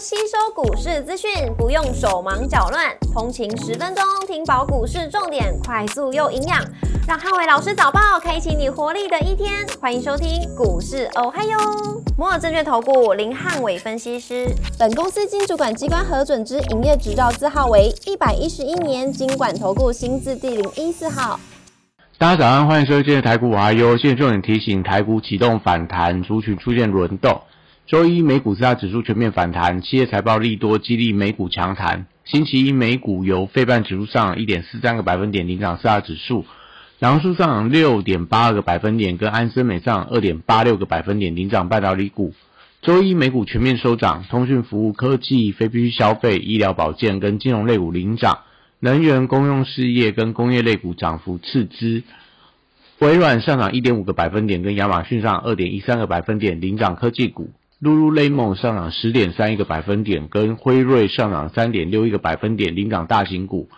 吸收股市资讯，不用手忙脚乱，通勤十分钟听饱股市重点，快速又营养，让汉伟老师早报开启你活力的一天。欢迎收听股市哦嗨哟，摩尔证券投顾林汉伟分析师，本公司经主管机关核准之营业执照字号为一百一十一年经管投顾新字第零一四号。大家早上，欢迎收听台股哦嗨哟。现在重点提醒，台股启动反弹，族群出现轮动。周一美股四大指数全面反弹，企业财报利多，激励美股强弹。星期一美股由费半指数上一点四三个百分点领涨四大指数，朗数上涨六点八个百分点，跟安森美上二点八六个百分点领涨半导体股。周一美股全面收涨，通讯服务、科技、非必需消费、医疗保健跟金融类股领涨，能源、公用事业跟工业类股涨幅次之。微软上涨一点五个百分点，跟亚马逊上二点一三个百分点领涨科技股。露露雷蒙上涨十点三一个百分点，跟辉瑞上涨三点六一个百分点，领涨大型股。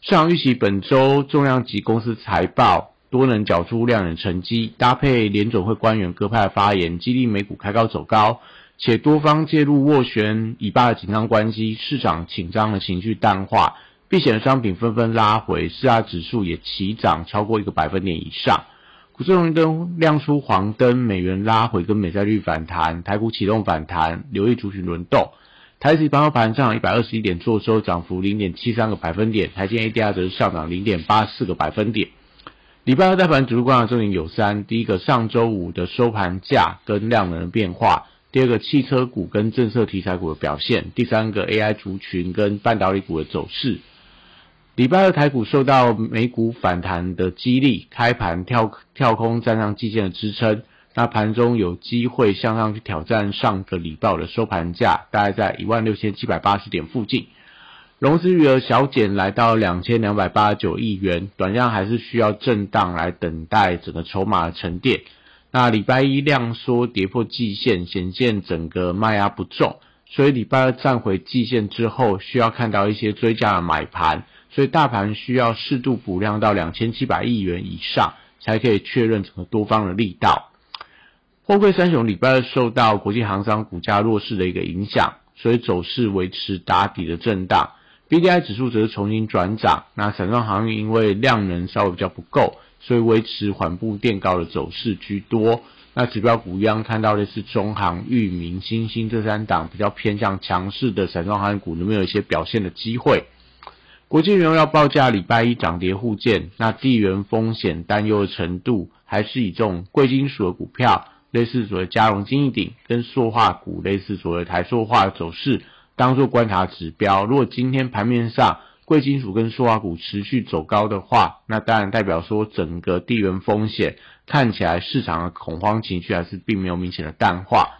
市场预期本周重量级公司财报多能缴出亮眼成绩，搭配联总会官员各派的发言，激励美股开高走高，且多方介入斡旋以巴的紧张关系，市场紧张的情绪淡化，避险的商品纷纷拉回，四大指数也齐涨超过一个百分点以上。股市红灯亮出黄灯，美元拉回跟美债率反弹，台股启动反弹，留意族群轮动。台指盘后盘上一百二十一点做收，涨幅零点七三个百分点，台积 ADR 则是上涨零点八四个百分点。礼拜二大盘指数观察重点有三：第一个上周五的收盘价跟量能的变化；第二个汽车股跟政策题材股的表现；第三个 AI 族群跟半导体股的走势。礼拜二台股受到美股反弹的激励，开盘跳跳空站上季线的支撑，那盘中有机会向上去挑战上个礼拜的收盘价，大概在一万六千七百八十点附近。融资余额小减来到两千两百八十九亿元，短量还是需要震荡来等待整个筹码的沉淀。那礼拜一量缩跌破季线，显现整个卖压不重，所以礼拜二站回季线之后，需要看到一些追加的买盘。所以大盘需要适度补量到两千七百亿元以上，才可以确认整个多方的力道。货柜三雄礼拜二受到国际航商股价弱势的一个影响，所以走势维持打底的震荡。B D I 指数则是重新转涨。那散装航运因为量能稍微比较不够，所以维持缓步垫高的走势居多。那指标股一样看到的是中航、裕民、新兴这三档比较偏向强势的散装航运股，有没有一些表现的机会？国际原油报价礼拜一涨跌互见，那地缘风险担忧的程度，还是以这种贵金属的股票，类似所谓嘉荣金一鼎跟塑化股，类似所谓台塑化的走势，当做观察指标。如果今天盘面上贵金属跟塑化股持续走高的话，那当然代表说整个地缘风险看起来市场的恐慌情绪还是并没有明显的淡化。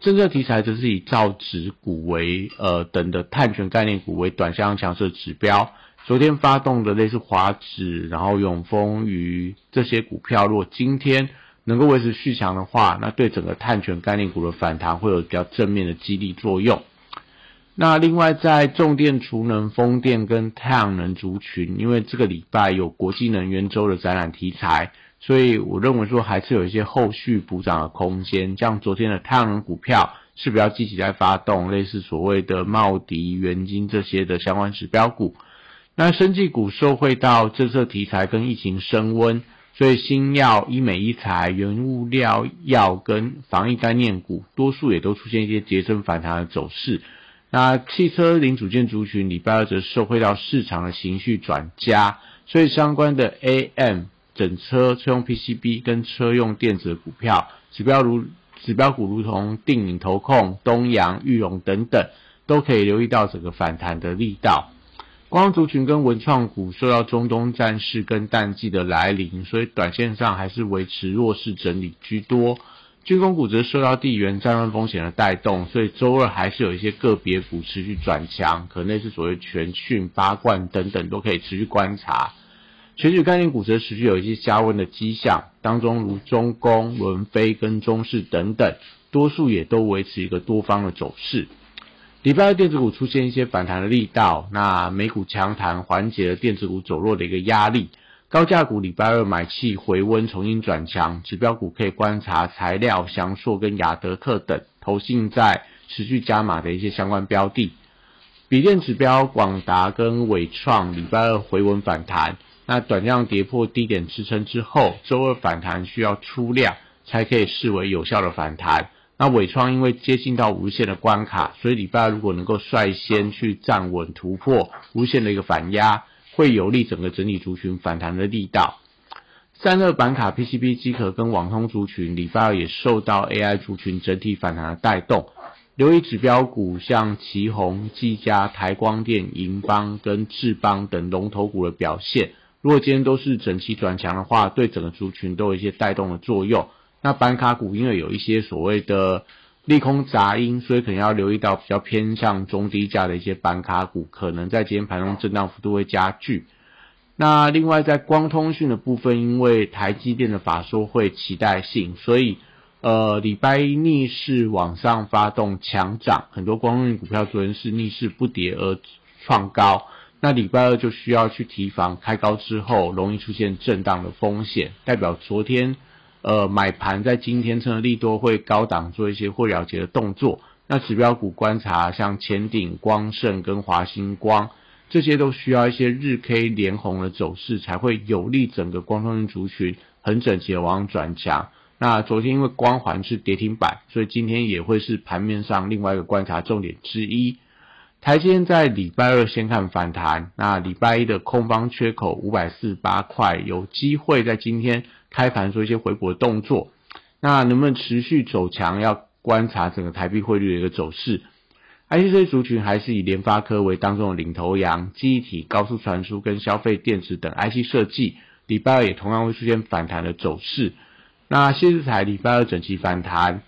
政策题材则是以造纸股为呃等的碳权概念股为短向强势的指标。昨天发动的类似华纸，然后永丰余这些股票，如果今天能够维持续强的话，那对整个碳权概念股的反弹会有比较正面的激励作用。那另外在重电、储能、风电跟太阳能族群，因为这个礼拜有国际能源周的展览题材。所以我认为说还是有一些后续补涨的空间，像昨天的太阳能股票是比较积极在发动，类似所谓的茂迪、元金这些的相关指标股。那生技股受惠到政策题材跟疫情升温，所以新药、医美、医材、原物料药跟防疫概念股，多数也都出现一些节升反弹的走势。那汽车零组件族群礼拜二则受惠到市场的情绪转佳，所以相关的 AM。整车车用 PCB 跟车用电子股票指标如指标股，如同定影投控、东阳、裕隆等等，都可以留意到整个反弹的力道。光族群跟文创股受到中东战事跟淡季的来临，所以短线上还是维持弱势整理居多。军工股则受到地缘战乱风险的带动，所以周二还是有一些个别股持续转强，可能是所谓全讯、八冠等等都可以持续观察。全举概念股则持续有一些加温的迹象，当中如中工、伦飞跟中视等等，多数也都维持一个多方的走势。礼拜二电子股出现一些反弹的力道，那美股强弹缓解了电子股走弱的一个压力。高价股礼拜二买气回温，重新转强。指标股可以观察材料、翔硕跟亚德克等，投信在持续加码的一些相关标的。笔电指标广达跟伟创礼拜二回稳反弹，那短量跌破低点支撑之后，周二反弹需要出量才可以视为有效的反弹。那伟创因为接近到无限的关卡，所以礼拜如果能够率先去站稳突破无限的一个反压，会有利整个整体族群反弹的力道。散热板卡、PCB 机壳跟网通族群礼拜二也受到 AI 族群整体反弹的带动。留意指标股像旗宏、技嘉、台光电、银邦跟智邦等龙头股的表现。如果今天都是整齐转强的话，对整个族群都有一些带动的作用。那板卡股因为有一些所谓的利空杂音，所以可能要留意到比较偏向中低价的一些板卡股，可能在今天盘中震荡幅度会加剧。那另外在光通讯的部分，因为台积电的法说会期待性，所以呃礼拜一逆势往上发动强涨，很多光通讯股票昨天是逆势不跌而创高。那礼拜二就需要去提防开高之后容易出现震荡的风险，代表昨天。呃，买盘在今天趁着利多会高档做一些或了结的动作。那指标股观察，像前顶光盛跟华星光，这些都需要一些日 K 连红的走势，才会有利整个光通讯族群很整齐的往转强。那昨天因为光环是跌停板，所以今天也会是盘面上另外一个观察重点之一。台积电在礼拜二先看反弹，那礼拜一的空方缺口五百四十八块，有机会在今天。开盘做一些回补的动作，那能不能持续走强？要观察整个台币汇率的一个走势。IC 族群还是以联发科为当中的领头羊，记忆体、高速传输跟消费电子等 IC 设计，礼拜二也同样会出现反弹的走势。那谢日台礼拜二整齐反弹，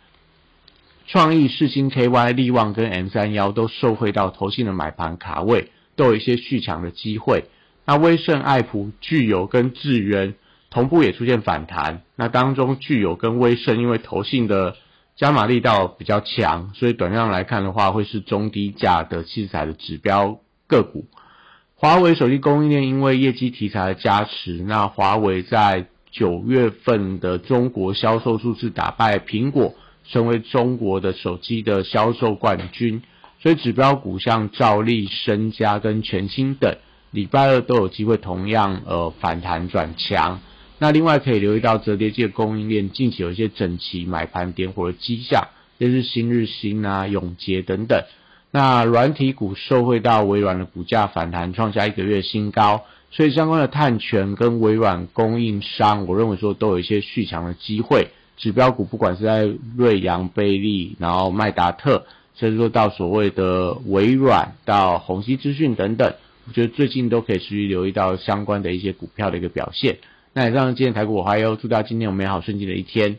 创意、世星 KY、力旺跟 M 三幺都受惠到投信的买盘卡位，都有一些续强的机会。那威盛、爱普、具有跟智源。同步也出现反弹，那当中具有跟威盛，因为投信的加码力道比较强，所以短量来看的话，会是中低价的器材的指标个股。华为手机供应链因为业绩题材的加持，那华为在九月份的中国销售数字打败苹果，成为中国的手机的销售冠军，所以指标股像兆利、申佳跟全新等，礼拜二都有机会同样呃反弹转强。那另外可以留意到折叠机的供应链近期有一些整齐买盘点火的迹象，这是新日新啊、永杰等等。那软体股受惠到微软的股价反弹，创下一个月新高，所以相关的碳权跟微软供应商，我认为说都有一些续强的机会。指标股不管是在瑞阳、贝利，然后麦达特，甚至说到所谓的微软、到宏基资讯等等，我觉得最近都可以持续留意到相关的一些股票的一个表现。那以上今天台股我还要祝大家今天有美好顺境的一天。